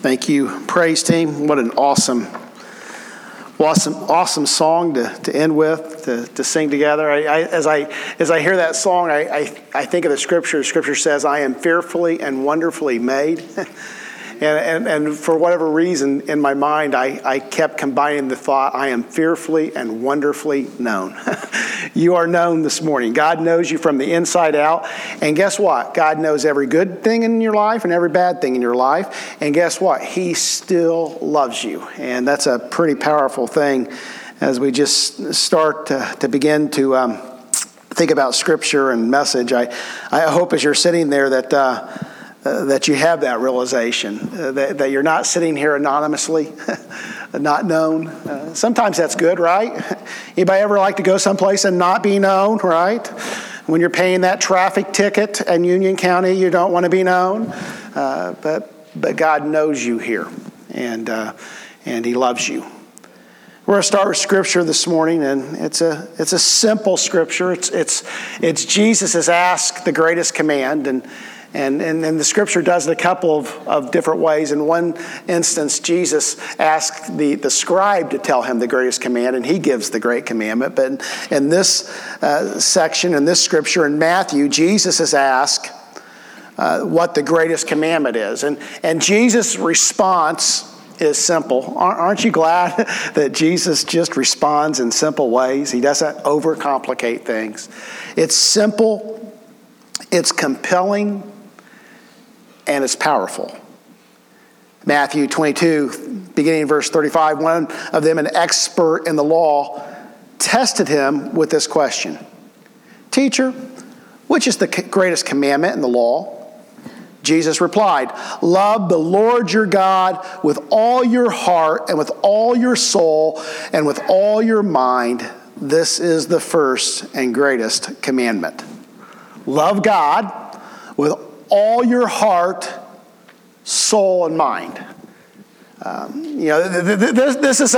Thank you, praise team. What an awesome, awesome, awesome song to, to end with, to, to sing together. I, I, as, I, as I hear that song, I, I, I think of the scripture. Scripture says, I am fearfully and wonderfully made. And, and, and, for whatever reason in my mind, I, I kept combining the thought, I am fearfully and wonderfully known. you are known this morning. God knows you from the inside out. And guess what? God knows every good thing in your life and every bad thing in your life. And guess what? He still loves you. And that's a pretty powerful thing as we just start to, to begin to. Um, think about scripture and message. I, I hope as you're sitting there that uh, uh, that you have that realization, uh, that, that, you're not sitting here anonymously, not known. Uh, sometimes that's good, right? Anybody ever like to go someplace and not be known, right? When you're paying that traffic ticket in Union County, you don't want to be known. Uh, but, but God knows you here, and, uh, and He loves you. We're going to start with scripture this morning, and it's a, it's a simple scripture. It's, it's, it's Jesus has asked the greatest command, and and, and, and, the scripture does it a couple of, of different ways. In one instance, Jesus asked the, the scribe to tell him the greatest command, and he gives the great commandment. But in this uh, section, in this scripture in Matthew, Jesus is asked uh, what the greatest commandment is. And, and Jesus' response is simple. Aren't you glad that Jesus just responds in simple ways? He doesn't overcomplicate things. It's simple, it's compelling, and it's powerful. Matthew 22, beginning in verse 35, one of them, an expert in the law, tested him with this question Teacher, which is the greatest commandment in the law? Jesus replied, Love the Lord your God with all your heart and with all your soul and with all your mind. This is the first and greatest commandment. Love God with all your heart, soul, and mind. Um, you know, this, this is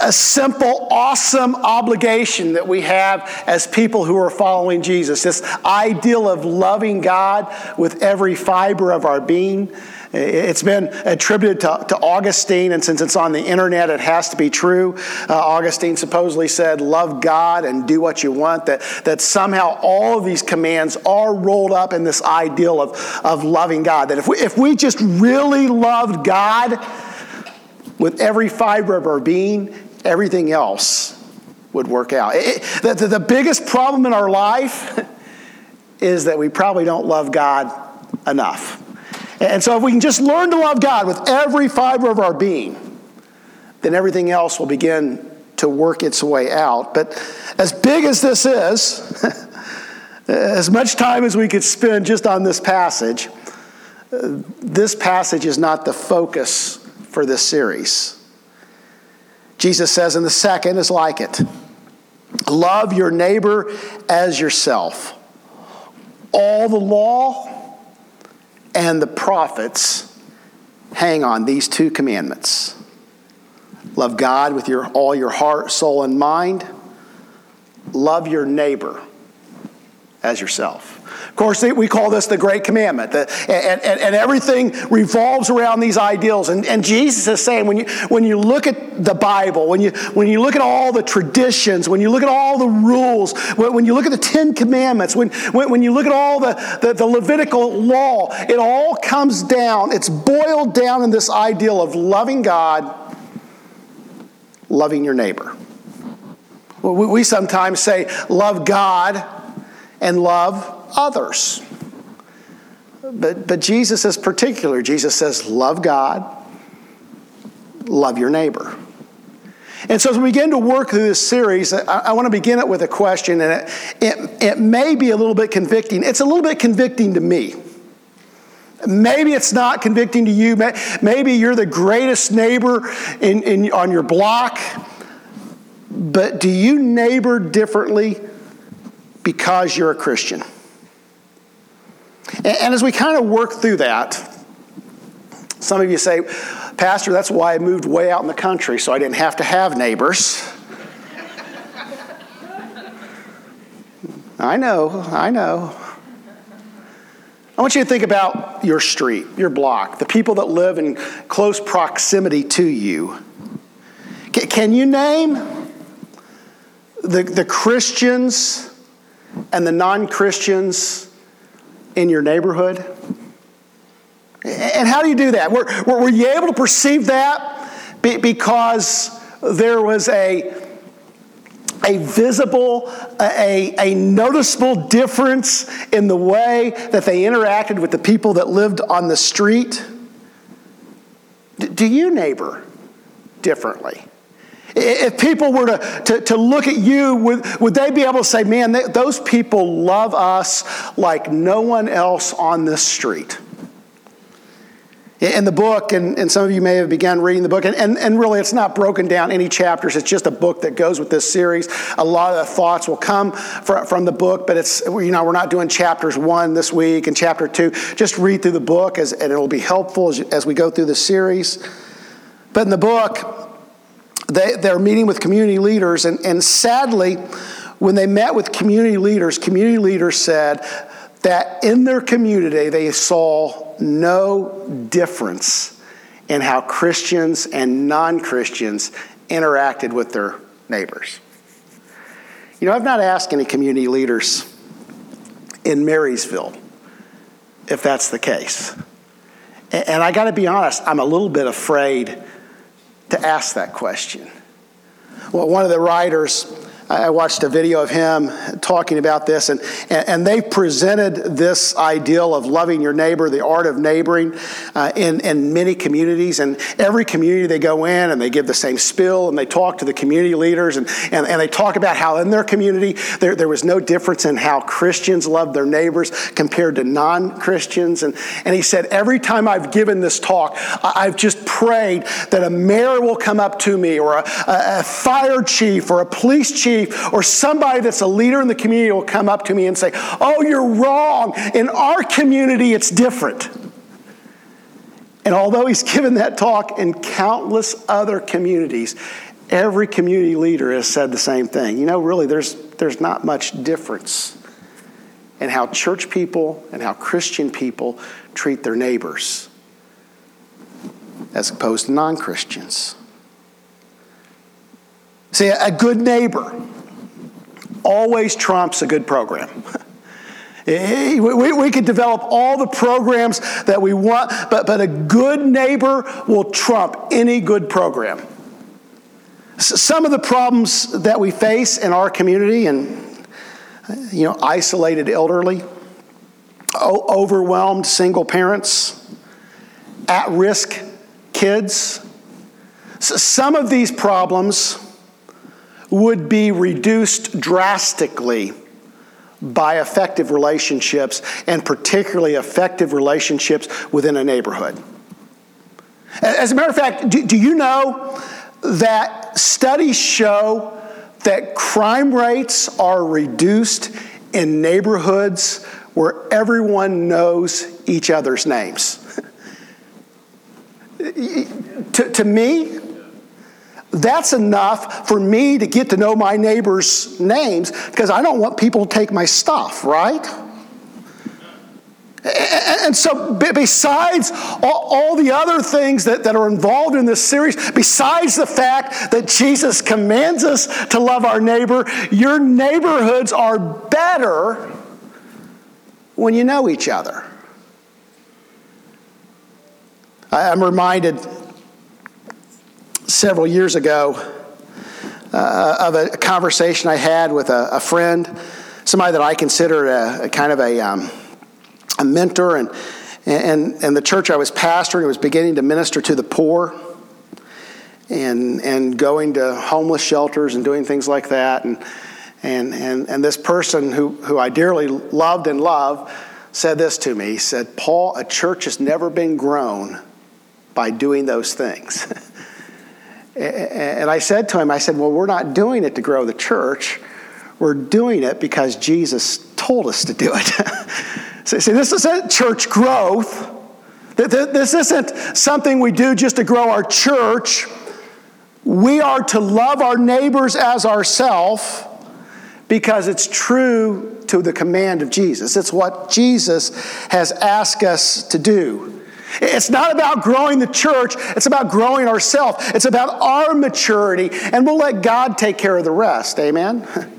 a simple, awesome obligation that we have as people who are following Jesus. This ideal of loving God with every fiber of our being it's been attributed to, to Augustine, and since it's on the internet, it has to be true. Uh, Augustine supposedly said, Love God and do what you want, that, that somehow all of these commands are rolled up in this ideal of, of loving God. That if we, if we just really loved God with every fiber of our being, everything else would work out. It, the, the, the biggest problem in our life is that we probably don't love God enough. And so, if we can just learn to love God with every fiber of our being, then everything else will begin to work its way out. But as big as this is, as much time as we could spend just on this passage, this passage is not the focus for this series. Jesus says, and the second is like it love your neighbor as yourself. All the law and the prophets hang on these two commandments love God with your, all your heart, soul, and mind, love your neighbor as yourself. Of course, we call this the Great Commandment, and, and, and everything revolves around these ideals. And, and Jesus is saying when you, when you look at the Bible, when you, when you look at all the traditions, when you look at all the rules, when, when you look at the Ten Commandments, when, when, when you look at all the, the, the Levitical law, it all comes down, it's boiled down in this ideal of loving God, loving your neighbor. We, we sometimes say, love God and love others. But, but Jesus is particular. Jesus says, love God, love your neighbor. And so, as we begin to work through this series, I, I want to begin it with a question, and it, it, it may be a little bit convicting. It's a little bit convicting to me. Maybe it's not convicting to you. Maybe you're the greatest neighbor in, in, on your block, but do you neighbor differently because you're a Christian? And, and as we kind of work through that, some of you say, Pastor, that's why I moved way out in the country so I didn't have to have neighbors. I know, I know. I want you to think about your street, your block, the people that live in close proximity to you. Can you name the, the Christians and the non Christians in your neighborhood? And how do you do that? Were, were, you able to perceive that because there was a, a visible, a, a noticeable difference in the way that they interacted with the people that lived on the street? Do you neighbor differently? If people were to, to, to, look at you, would, would they be able to say, man, they, those people love us like no one else on this street? in the book, and, and some of you may have begun reading the book, and, and, and really it's not broken down any chapters. It's just a book that goes with this series. A lot of the thoughts will come from, from the book, but it's, you know, we're not doing chapters one this week and chapter two. Just read through the book as, and it'll be helpful as, as we go through the series. But in the book, they, they're meeting with community leaders, and, and sadly, when they met with community leaders, community leaders said that in their community they saw no difference in how Christians and non Christians interacted with their neighbors. You know, I've not asked any community leaders in Marysville if that's the case. And I got to be honest, I'm a little bit afraid to ask that question. Well, one of the writers I watched a video of him talking about this, and, and they presented this ideal of loving your neighbor, the art of neighboring, uh, in, in many communities. And every community they go in and they give the same spill and they talk to the community leaders and, and, and they talk about how in their community there, there was no difference in how Christians loved their neighbors compared to non Christians. And, and he said, Every time I've given this talk, I've just prayed that a mayor will come up to me or a, a fire chief or a police chief chief or somebody that's a leader in the community will come up to me and say, Oh, you're wrong. In our community, it's different. And although he's given that talk in countless other communities, every community leader has said the same thing. You know, really, there's, there's not much difference in how church people and how Christian people treat their neighbors as opposed to non Christians. See, a good neighbor always trumps a good program. We, we could develop all the programs that we want, but, but a good neighbor will trump any good program. Some of the problems that we face in our community and you know isolated elderly overwhelmed single parents at-risk kids some of these problems would be reduced drastically by effective relationships, and particularly effective relationships within a neighborhood. As a matter of fact, do, do you know that studies show that crime rates are reduced in neighborhoods where everyone knows each other's names? to, to me, that's enough for me to get to know my neighbors' names because I don't want people to take my stuff, right? And so, besides all the other things that, are involved in this series, besides the fact that Jesus commands us to love our neighbor, your neighborhoods are better when you know each other. I'm reminded several years ago uh, of a conversation I had with a, a, friend, somebody that I consider a, a kind of a, um, a mentor, and, and, and the church I was pastoring was beginning to minister to the poor and, and going to homeless shelters and doing things like that. And, and, and, and this person who, who I dearly loved and love said this to me. He said, Paul, a church has never been grown by doing those things. And I said to him, I said, Well, we're not doing it to grow the church. We're doing it because Jesus told us to do it. see, this isn't church growth. This isn't something we do just to grow our church. We are to love our neighbors as ourselves because it's true to the command of Jesus. It's what Jesus has asked us to do. It's not about growing the church, it's about growing ourselves. It's about our maturity, and we'll let God take care of the rest. Amen?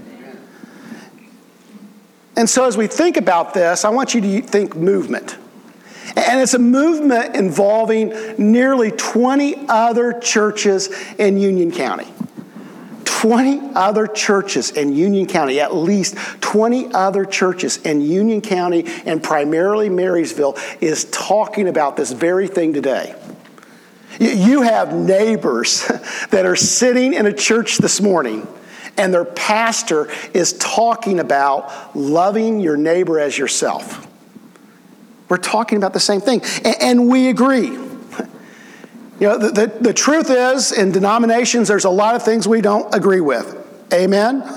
And so, as we think about this, I want you to think movement. And it's a movement involving nearly 20 other churches in Union County. 20 other churches in Union County, at least 20 other churches in Union County and primarily Marysville, is talking about this very thing today. You have neighbors that are sitting in a church this morning and their pastor is talking about loving your neighbor as yourself. We're talking about the same thing, and we agree. You know, the, the, the, truth is, in denominations, there's a lot of things we don't agree with. Amen?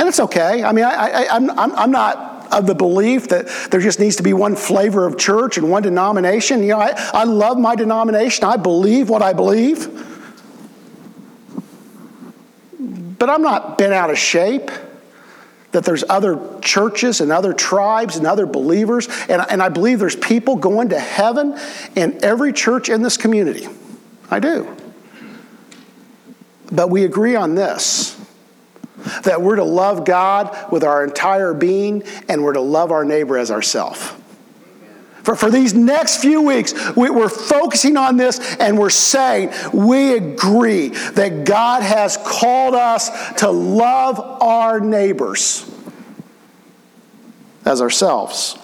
and it's okay. I mean, I, I, I'm, I'm not of the belief that there just needs to be one flavor of church and one denomination. You know, I, I love my denomination, I believe what I believe. But I'm not bent out of shape that there's other churches and other tribes and other believers. And, and I believe there's people going to heaven in every church in this community. I do. But we agree on this that we're to love God with our entire being and we're to love our neighbor as ourselves. For, for these next few weeks, we, we're focusing on this and we're saying we agree that God has called us to love our neighbors as ourselves.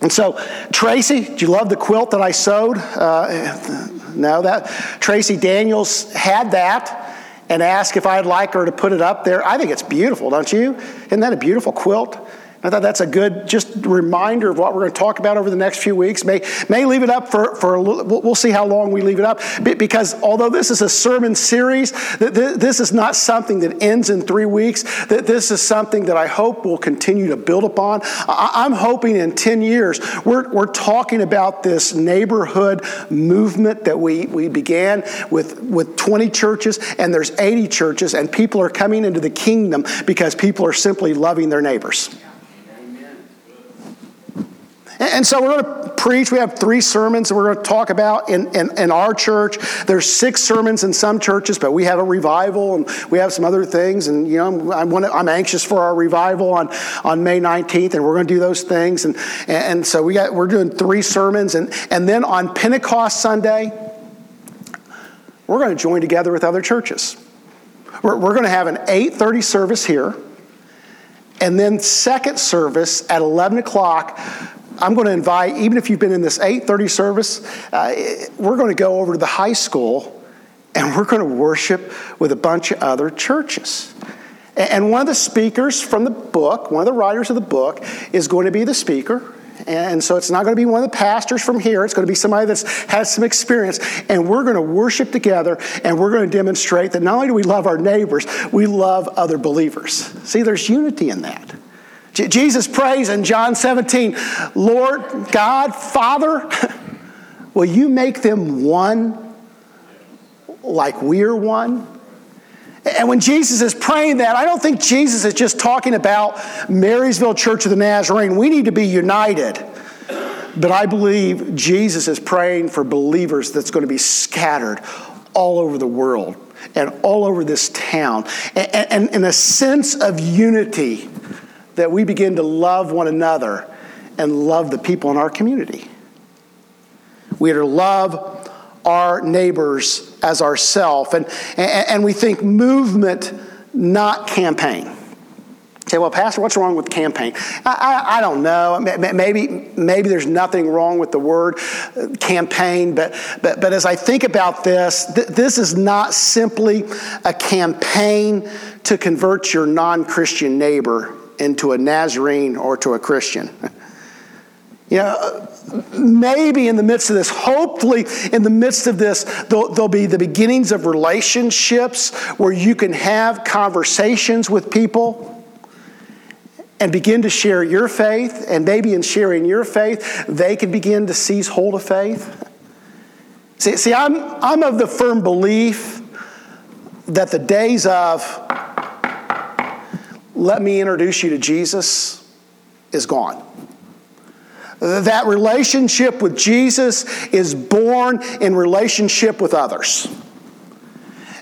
And so, Tracy, do you love the quilt that I sewed? Uh, no, that Tracy Daniels had that and asked if I'd like her to put it up there. I think it's beautiful, don't you? Isn't that a beautiful quilt? I thought that's a good just reminder of what we're going to talk about over the next few weeks. May, may leave it up for, for a little, we'll see how long we leave it up. Because although this is a sermon series, this is not something that ends in three weeks. This is something that I hope will continue to build upon. I'm hoping in 10 years, we're, we're talking about this neighborhood movement that we, we began with, with 20 churches, and there's 80 churches, and people are coming into the kingdom because people are simply loving their neighbors. And so we're going to preach. We have three sermons that we're going to talk about in, in, in, our church. There's six sermons in some churches, but we have a revival and we have some other things. And, you know, I'm, I'm anxious for our revival on, on May 19th, and we're going to do those things. And, and so we got, we're doing three sermons. And, and then on Pentecost Sunday, we're going to join together with other churches. We're, we're going to have an 8.30 service here. And then second service at 11 o'clock, I'm going to invite, even if you've been in this 8:30 service, uh, we're going to go over to the high school and we're going to worship with a bunch of other churches. And one of the speakers from the book, one of the writers of the book, is going to be the speaker. And so it's not going to be one of the pastors from here. It's going to be somebody that's had some experience. And we're going to worship together and we're going to demonstrate that not only do we love our neighbors, we love other believers. See, there's unity in that. Jesus prays in John 17, Lord God, Father, will you make them one like we're one? And when Jesus is praying that, I don't think Jesus is just talking about Marysville Church of the Nazarene. We need to be united. But I believe Jesus is praying for believers that's going to be scattered all over the world and all over this town. And, in a sense of unity that we begin to love one another and love the people in our community. We are to love our neighbors as ourself, and, and, and we think movement, not campaign. Say, well, Pastor, what's wrong with campaign? I, I, I, don't know. Maybe, maybe there's nothing wrong with the word uh, campaign, but, but, but as I think about this, th- this is not simply a campaign to convert your non Christian neighbor into a Nazarene or to a Christian. You uh, know, maybe in the midst of this, hopefully in the midst of this, there'll, there'll, be the beginnings of relationships where you can have conversations with people and begin to share your faith. And maybe in sharing your faith, they can begin to seize hold of faith. See, see I'm, I'm of the firm belief that the days of let me introduce you to Jesus is gone. That relationship with Jesus is born in relationship with others.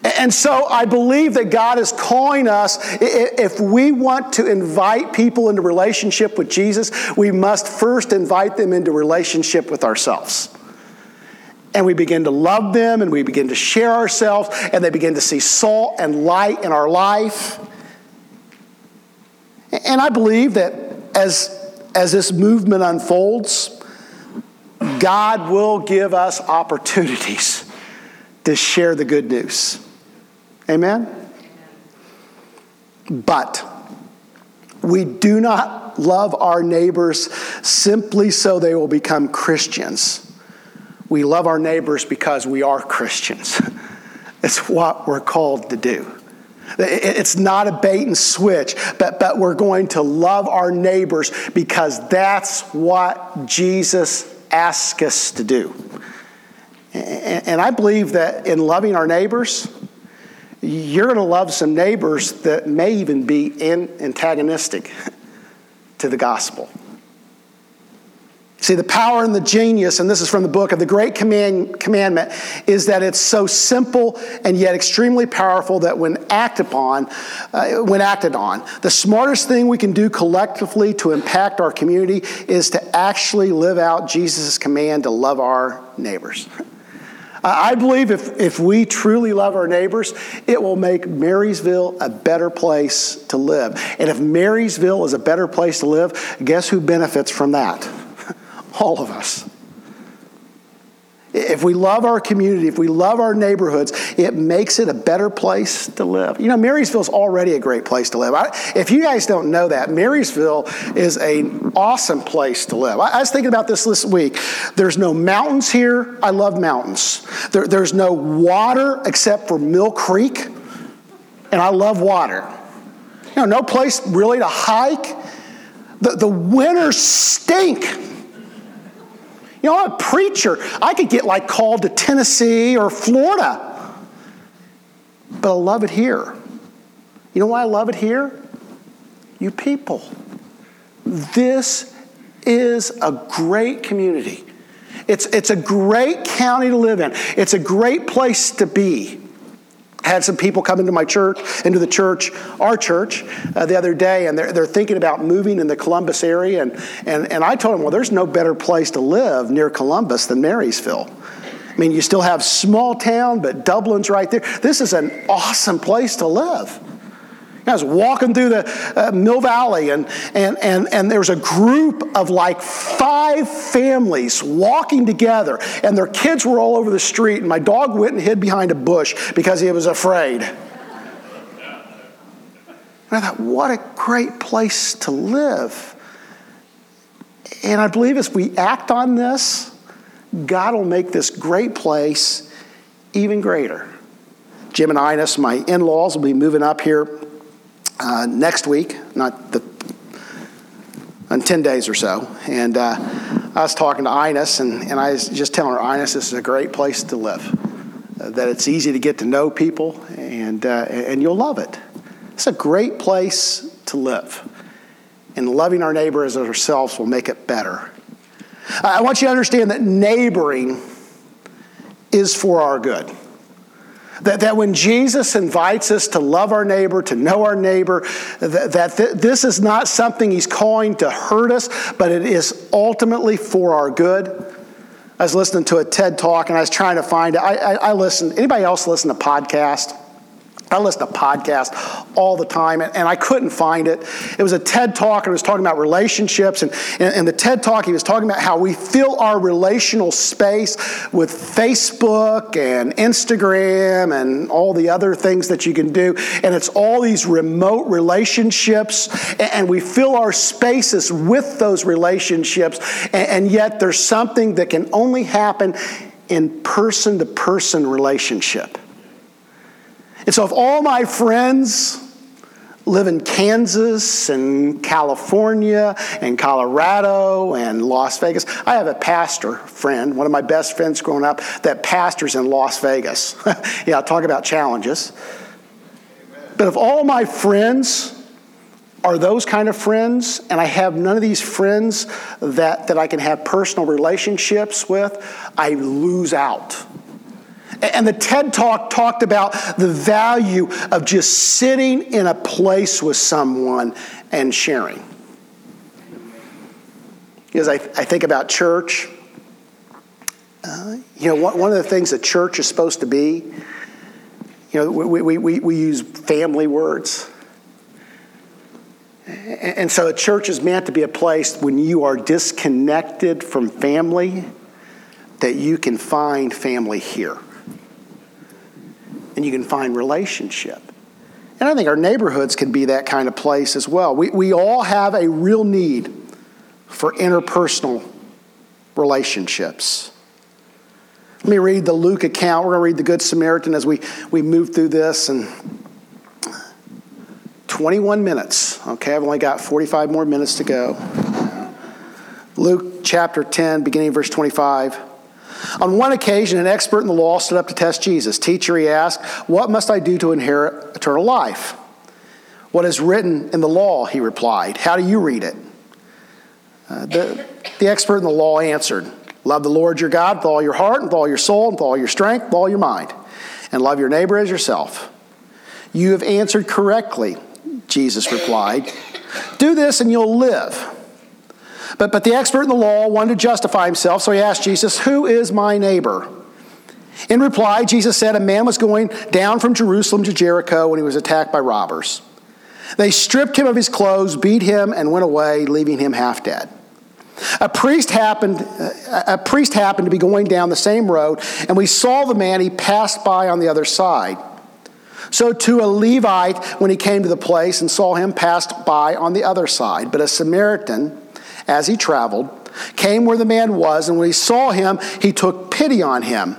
And so I believe that God is calling us, if we want to invite people into relationship with Jesus, we must first invite them into relationship with ourselves. And we begin to love them and we begin to share ourselves and they begin to see salt and light in our life. And I believe that as, as this movement unfolds, God will give us opportunities to share the good news. Amen? But we do not love our neighbors simply so they will become Christians. We love our neighbors because we are Christians. It's what we're called to do. It's not a bait and switch, but, but we're going to love our neighbors because that's what Jesus asks us to do. And, and I believe that in loving our neighbors, you're going to love some neighbors that may even be antagonistic to the gospel. See, the power and the genius, and this is from the book of the Great Command, Commandment, is that it's so simple and yet extremely powerful that when acted upon, uh, when acted on, the smartest thing we can do collectively to impact our community is to actually live out Jesus' command to love our neighbors. I believe if, if we truly love our neighbors, it will make Marysville a better place to live. And if Marysville is a better place to live, guess who benefits from that? All of us. If we love our community, if we love our neighborhoods, it makes it a better place to live. You know, Marysville's already a great place to live. I, if you guys don't know that, Marysville is an awesome place to live. I, I, was thinking about this this week. There's no mountains here. I love mountains. There, there's no water except for Mill Creek, and I love water. You know, no place really to hike. The, the winters stink. You know, I'm a preacher. I could get like called to Tennessee or Florida. But I love it here. You know why I love it here? You people. This is a great community. It's, it's a great county to live in. It's a great place to be had some people come into my church, into the church, our church, uh, the other day, and they're, they're thinking about moving in the Columbus area. And, and, and I told them, well, there's no better place to live near Columbus than Marysville. I mean, you still have small town, but Dublin's right there. This is an awesome place to live. I was walking through the uh, Mill Valley, and, and, and, and there was a group of like five families walking together, and their kids were all over the street, and my dog went and hid behind a bush because he was afraid. And I thought, what a great place to live. And I believe as we act on this, God will make this great place even greater. Jim and Ines, my in laws, will be moving up here uh, next week, not the, in 10 days or so. And uh, I was talking to Ines, and, and I was just telling her, Ines, this is a great place to live. Uh, that it's easy to get to know people, and, uh, and you'll love it. It's a great place to live. And loving our neighbor as ourselves will make it better. I want you to understand that neighboring is for our good. That, that when Jesus invites us to love our neighbor, to know our neighbor, that, that th- this is not something he's calling to hurt us, but it is ultimately for our good. I was listening to a TED talk and I was trying to find it. I, I, I listen. Anybody else listen to podcast? I listen to podcasts all the time, and, and, I couldn't find it. It was a TED talk, and it was talking about relationships. And, and, and, the TED talk, he was talking about how we fill our relational space with Facebook and Instagram and all the other things that you can do. And it's all these remote relationships, and, and we fill our spaces with those relationships. and yet, there's something that can only happen in person to person relationship. And so, if all my friends live in Kansas and California and Colorado and Las Vegas, I have a pastor friend, one of my best friends growing up, that pastors in Las Vegas. yeah, talk about challenges. But if all my friends are those kind of friends, and I have none of these friends that, that I can have personal relationships with, I lose out. And the TED Talk talked about the value of just sitting in a place with someone and sharing. Because I, I think about church, uh, you know, one, one of the things a church is supposed to be, you know, we, we, we, we use family words. And so a church is meant to be a place when you are disconnected from family that you can find family here. And you can find relationship. And I think our neighborhoods can be that kind of place as well. We, we all have a real need for interpersonal relationships. Let me read the Luke account. We're going to read the Good Samaritan as we, we move through this. And 21 minutes. Okay, I've only got 45 more minutes to go. Luke chapter 10, beginning verse 25. On one occasion, an expert in the law stood up to test Jesus. Teacher, he asked, What must I do to inherit eternal life? What is written in the law, he replied. How do you read it? Uh, the, the expert in the law answered, Love the Lord your God with all your heart, and with all your soul, and with all your strength, with all your mind, and love your neighbor as yourself. You have answered correctly. Jesus replied. Do this and you'll live. But, but the expert in the law wanted to justify himself, so he asked Jesus, Who is my neighbor? In reply, Jesus said, A man was going down from Jerusalem to Jericho when he was attacked by robbers. They stripped him of his clothes, beat him, and went away, leaving him half dead. A priest happened, a priest happened to be going down the same road, and we saw the man he passed by on the other side. So to a Levite, when he came to the place and saw him, passed by on the other side. But a Samaritan, as he traveled, came where the man was, and when he saw him, he took pity on him.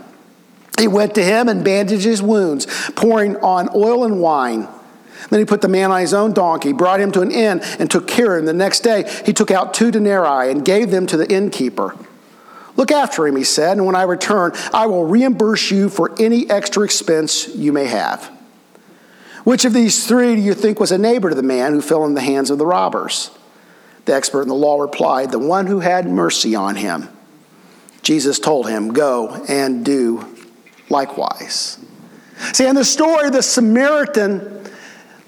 He went to him and bandaged his wounds, pouring on oil and wine. Then he put the man on his own donkey, brought him to an inn, and took care of him. The next day, he took out two denarii and gave them to the innkeeper. Look after him, he said, and when I return, I will reimburse you for any extra expense you may have. Which of these three do you think was a neighbor to the man who fell in the hands of the robbers? The expert in the law replied, The one who had mercy on him. Jesus told him, Go and do likewise. See, in the story, the Samaritan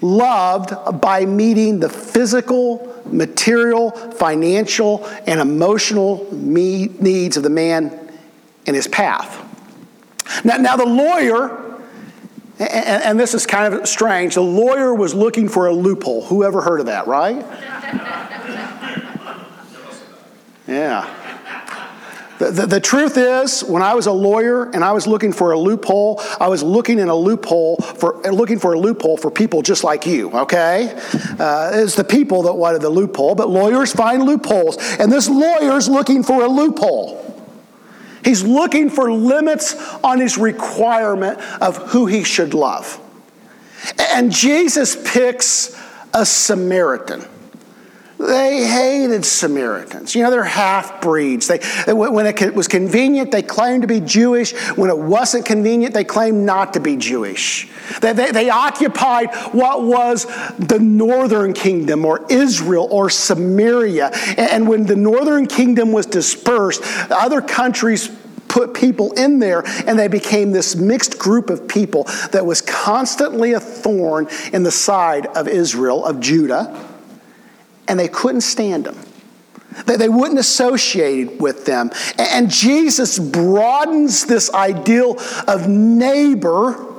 loved by meeting the physical, material, financial, and emotional needs of the man in his path. Now, now the lawyer and, and, this is kind of strange. The lawyer was looking for a loophole. Who ever heard of that, right? Yeah. The, the, the, truth is, when I was a lawyer and I was looking for a loophole, I was looking in a loophole for looking for a loophole for people just like you. Okay, uh, it's the people that wanted the loophole, but lawyers find loopholes, and this lawyer's looking for a loophole. He's looking for limits on his requirement of who he should love. And Jesus picks a Samaritan. They hated Samaritans. You know, they're half breeds. They, when it was convenient, they claimed to be Jewish. When it wasn't convenient, they claimed not to be Jewish. They, they, they occupied what was the northern kingdom, or Israel, or Samaria. And when the northern kingdom was dispersed, other countries put people in there, and they became this mixed group of people that was constantly a thorn in the side of Israel, of Judah and they couldn't stand them. They wouldn't associate with them. And Jesus broadens this ideal of neighbor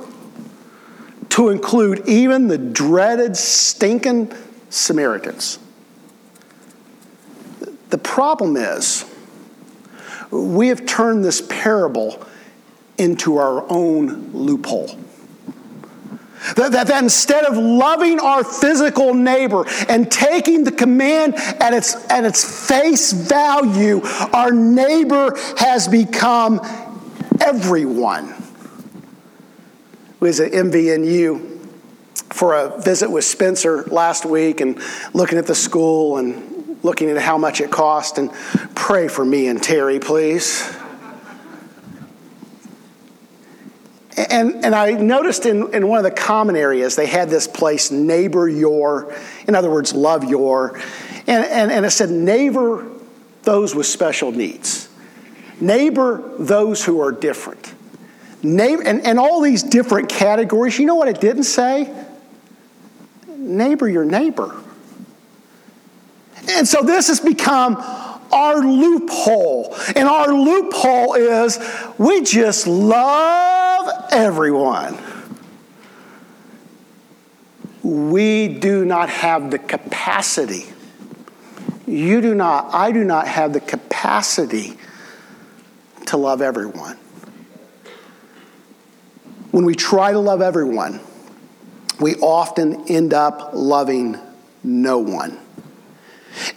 to include even the dreaded, stinking Samaritans. The problem is, we have turned this parable into our own loophole. That, that, that, instead of loving our physical neighbor and taking the command at its, at its face value, our neighbor has become everyone. We was at MVNU for a visit with Spencer last week and looking at the school and looking at how much it cost. And pray for me and Terry, please. And, and I noticed in, in one of the common areas, they had this place, neighbor your, in other words, love your. And, and, and it said, neighbor those with special needs, neighbor those who are different. Neighbor, and, and all these different categories, you know what it didn't say? Neighbor your neighbor. And so this has become our loophole. And our loophole is we just love everyone. We do not have the capacity. You do not, I do not have the capacity to love everyone. When we try to love everyone, we often end up loving no one.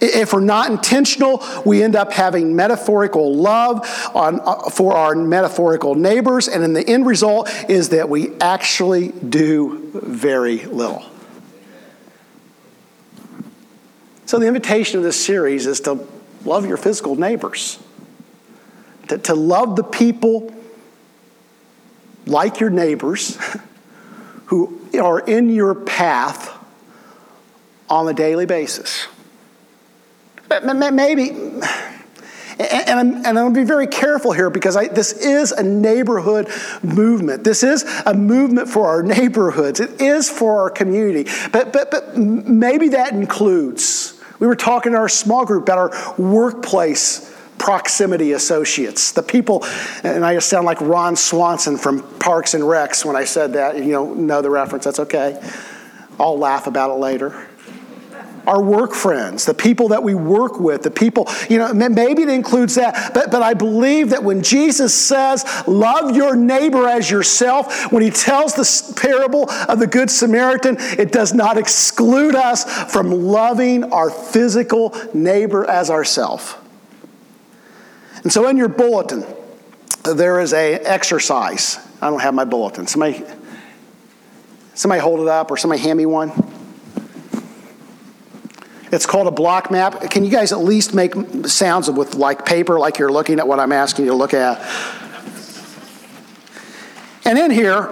If we're not intentional, we end up having metaphorical love on, uh, for our metaphorical neighbors, and then the end result is that we actually do very little. So, the invitation of this series is to love your physical neighbors, to, to love the people like your neighbors who are in your path on a daily basis. Maybe, and, I'm, and I'm going to be very careful here because I, this is a neighborhood movement. This is a movement for our neighborhoods. It is for our community. But, but, but maybe that includes, we were talking in our small group about our workplace proximity associates, the people, and I just sound like Ron Swanson from Parks and Recs when I said that. You don't know the reference, that's okay. I'll laugh about it later our work friends, the people that we work with, the people, you know, maybe it includes that. But, but I believe that when Jesus says, love your neighbor as yourself, when he tells the parable of the Good Samaritan, it does not exclude us from loving our physical neighbor as ourself. And so in your bulletin, there is a exercise. I don't have my bulletin. Somebody, somebody hold it up or somebody hand me one. It's called a block map. Can you guys at least make sounds with like paper, like you're looking at what I'm asking you to look at? And in here,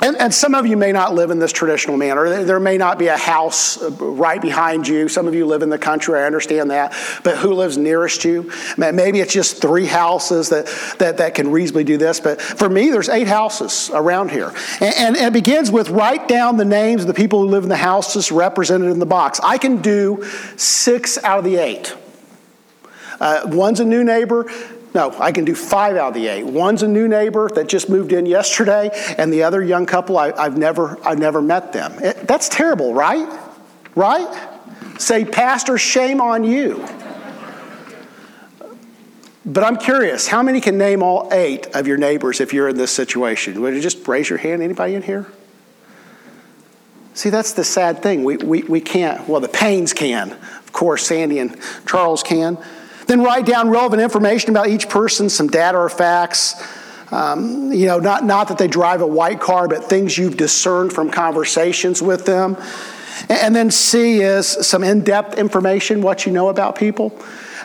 and, and, some of you may not live in this traditional manner. There may not be a house uh, right behind you. Some of you live in the country, I understand that. But who lives nearest you? Maybe it's just three houses that, that, that can reasonably do this. But for me, there's eight houses around here. And, and, it begins with write down the names of the people who live in the houses represented in the box. I can do six out of the eight. Uh, one's a new neighbor, no, I can do five out of the eight. One's a new neighbor that just moved in yesterday, and the other young couple, I, have never, I've never met them. It, that's terrible, right? Right? Say, Pastor, shame on you. But I'm curious, how many can name all eight of your neighbors if you're in this situation? Would you just raise your hand? Anybody in here? See, that's the sad thing. We, we, we can't, well, the Paynes can. Of course, Sandy and Charles can. Then write down relevant information about each person, some data or facts. Um, you know, not, not that they drive a white car, but things you've discerned from conversations with them. And then C is some in depth information, what you know about people.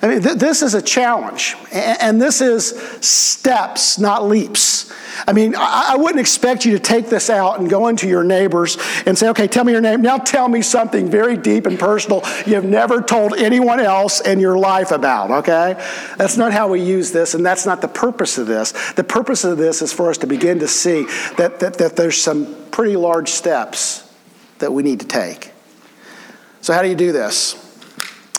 I mean, th- this is a challenge, and this is steps, not leaps. I mean, I-, I wouldn't expect you to take this out and go into your neighbors and say, okay, tell me your name. Now tell me something very deep and personal you've never told anyone else in your life about, okay? That's not how we use this, and that's not the purpose of this. The purpose of this is for us to begin to see that, that, that there's some pretty large steps that we need to take. So, how do you do this?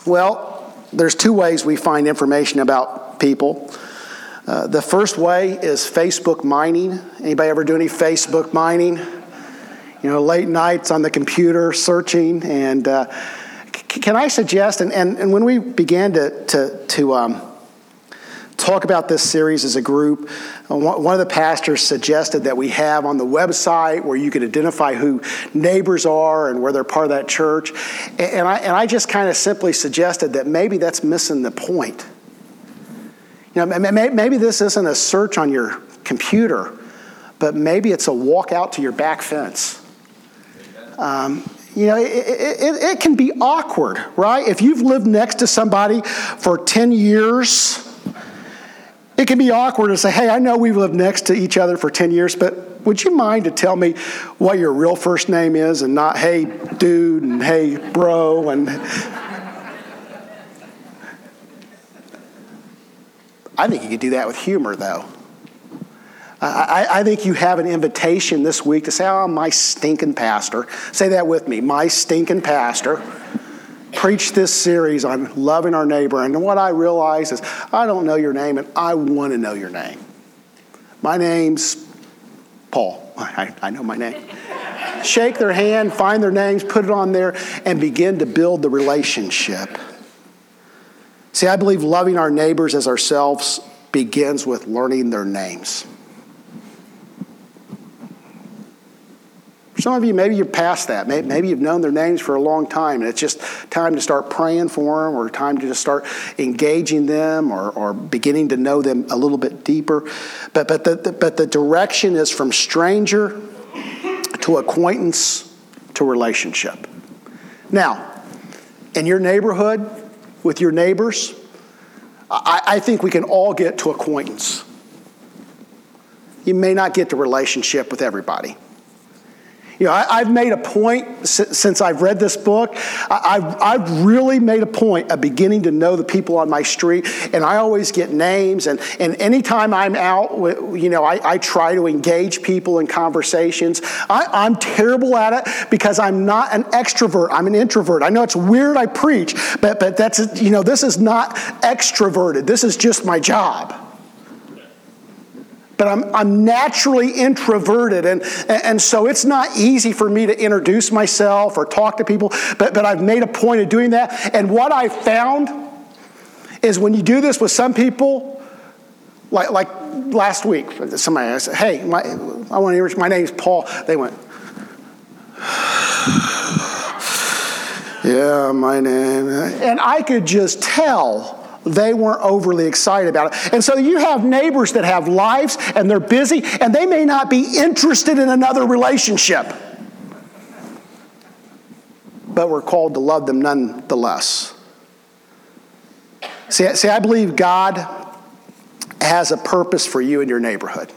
Well, there's two ways we find information about people. Uh, the first way is Facebook mining. Anybody ever do any Facebook mining? You know, late nights on the computer searching. And uh, c- can I suggest, and, and, and when we began to, to, to um, talk about this series as a group. Uh, one of the pastors suggested that we have on the website where you can identify who neighbors are and where they're part of that church. And I, and I just kind of simply suggested that maybe that's missing the point. You know, maybe this isn't a search on your computer, but maybe it's a walk out to your back fence. Um, you know, it, it, it, can be awkward, right? If you've lived next to somebody for 10 years, it can be awkward to say, hey, I know we've lived next to each other for 10 years, but would you mind to tell me what your real first name is and not hey dude and hey bro and I think you could do that with humor though. I, I, think you have an invitation this week to say, Oh, my stinking pastor. Say that with me. My stinking pastor preached this series on loving our neighbor. And what I realize is, I don't know your name, and I want to know your name. My name's Paul. I, I know my name. Shake their hand, find their names, put it on there, and begin to build the relationship. See, I believe loving our neighbors as ourselves begins with learning their names. Some of you, maybe you're past that. Maybe you've known their names for a long time, and it's just time to start praying for them or time to just start engaging them or, or beginning to know them a little bit deeper. But, but, the, the, but the direction is from stranger to acquaintance to relationship. Now, in your neighborhood, with your neighbors, I, I think we can all get to acquaintance. You may not get to relationship with everybody. You know, I, have made a point since I've read this book. I, have I've really made a point of beginning to know the people on my street, and I always get names. And, and anytime I'm out, you know, I, I try to engage people in conversations. I, I'm terrible at it because I'm not an extrovert. I'm an introvert. I know it's weird. I preach, but but that's you know, this is not extroverted. This is just my job but I'm, I'm naturally introverted. And, and so it's not easy for me to introduce myself or talk to people, but, but I've made a point of doing that. And what I found is when you do this with some people, like, like last week, somebody I said, Hey, my, I want to hear my name's Paul. They went, Yeah, my name. And I could just tell they weren't overly excited about it. And so you have neighbors that have lives and they're busy and they may not be interested in another relationship. But we're called to love them nonetheless. See, see, I believe God has a purpose for you in your neighborhood.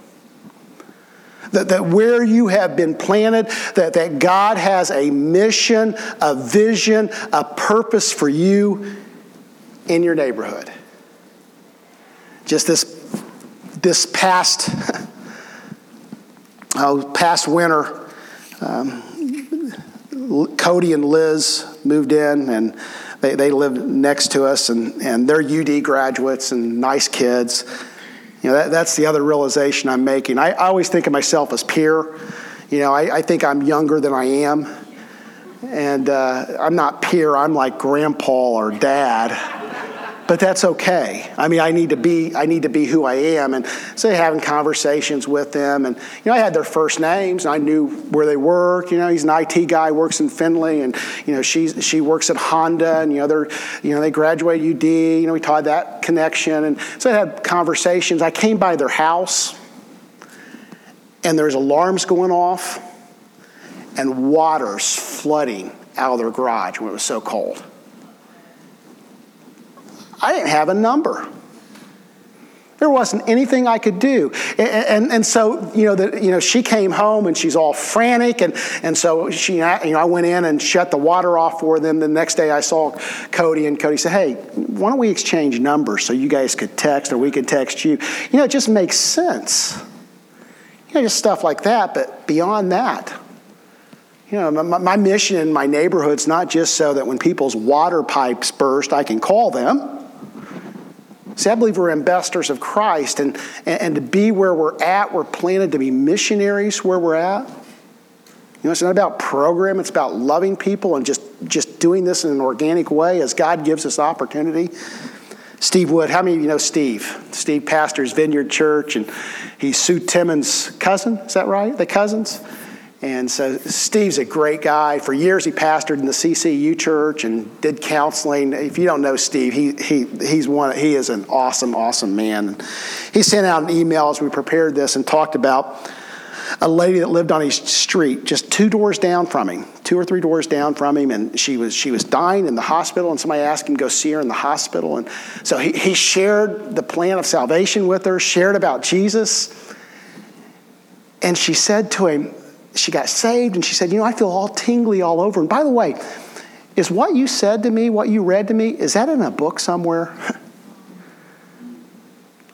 That, that where you have been planted, that, that God has a mission, a vision, a purpose for you in your neighborhood. Just this, this past, oh, past winter, um, Cody and Liz moved in and they, they live next to us and, and they're UD graduates and nice kids. You know, that, that's the other realization I'm making. I, I always think of myself as peer. You know, I, I think I'm younger than I am. And uh, I'm not peer, I'm like grandpa or dad but that's okay. I mean, I need to be I need to be who I am, and so having conversations with them, and you know, I had their first names, and I knew where they work. You know, he's an IT guy, works in Findlay, and you know, she's she works at Honda, and you know, they're you know they graduate UD. You know, we taught that connection, and so I had conversations. I came by their house, and there's alarms going off, and water's flooding out of their garage when it was so cold. I didn't have a number. There wasn't anything I could do. And, and, and, so, you know, the, you know, she came home and she's all frantic. And, and so she, you know, I went in and shut the water off for them. The next day I saw Cody and Cody said, hey, why don't we exchange numbers so you guys could text or we could text you? You know, it just makes sense. You know, just stuff like that. But beyond that, you know, my, my mission in my neighborhood's not just so that when people's water pipes burst, I can call them. See, I believe we're ambassadors of Christ, and, and, and to be where we're at, we're planted to be missionaries where we're at. You know, it's not about program, it's about loving people and just, just doing this in an organic way as God gives us opportunity. Steve Wood, how many of you know Steve? Steve pastors Vineyard Church, and he's Sue Timmons' cousin, is that right? The cousins? And so Steve's a great guy. For years, he pastored in the CCU church and did counseling. If you don't know Steve, he, he, he's one, he is an awesome, awesome man. He sent out an email as we prepared this and talked about a lady that lived on his street, just two doors down from him, two or three doors down from him, and she was she was dying in the hospital, and somebody asked him to go see her in the hospital, and so he, he shared the plan of salvation with her, shared about Jesus, and she said to him, she got saved, and she said, You know, I feel all tingly all over. And by the way, is what you said to me, what you read to me, is that in a book somewhere?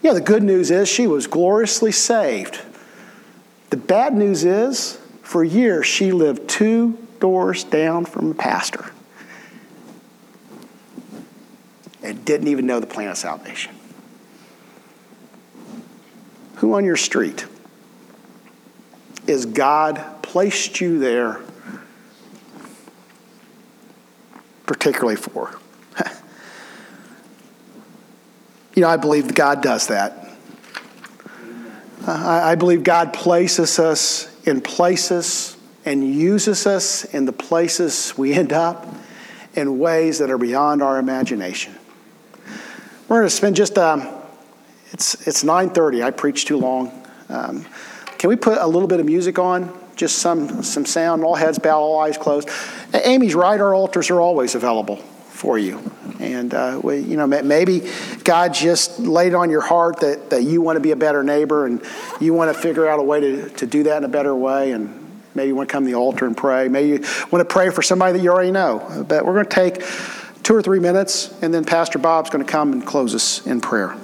yeah, the good news is she was gloriously saved. The bad news is, for years, she lived two doors down from a pastor and didn't even know the plan of salvation. Who on your street is God placed you there particularly for? you know, I believe God does that. I, I believe God places us in places and uses us in the places we end up in ways that are beyond our imagination. We're going to spend just um, it's it's 9:30. I preached too long. Um, can we put a little bit of music on? Just some some sound. All heads bowed, all eyes closed. Amy's right. Our altars are always available for you. And, uh, we, you know, maybe God just laid on your heart that, that you want to be a better neighbor and you want to figure out a way to, to do that in a better way. And maybe you want to come to the altar and pray. Maybe you want to pray for somebody that you already know. But we're going to take two or three minutes, and then Pastor Bob's going to come and close us in prayer.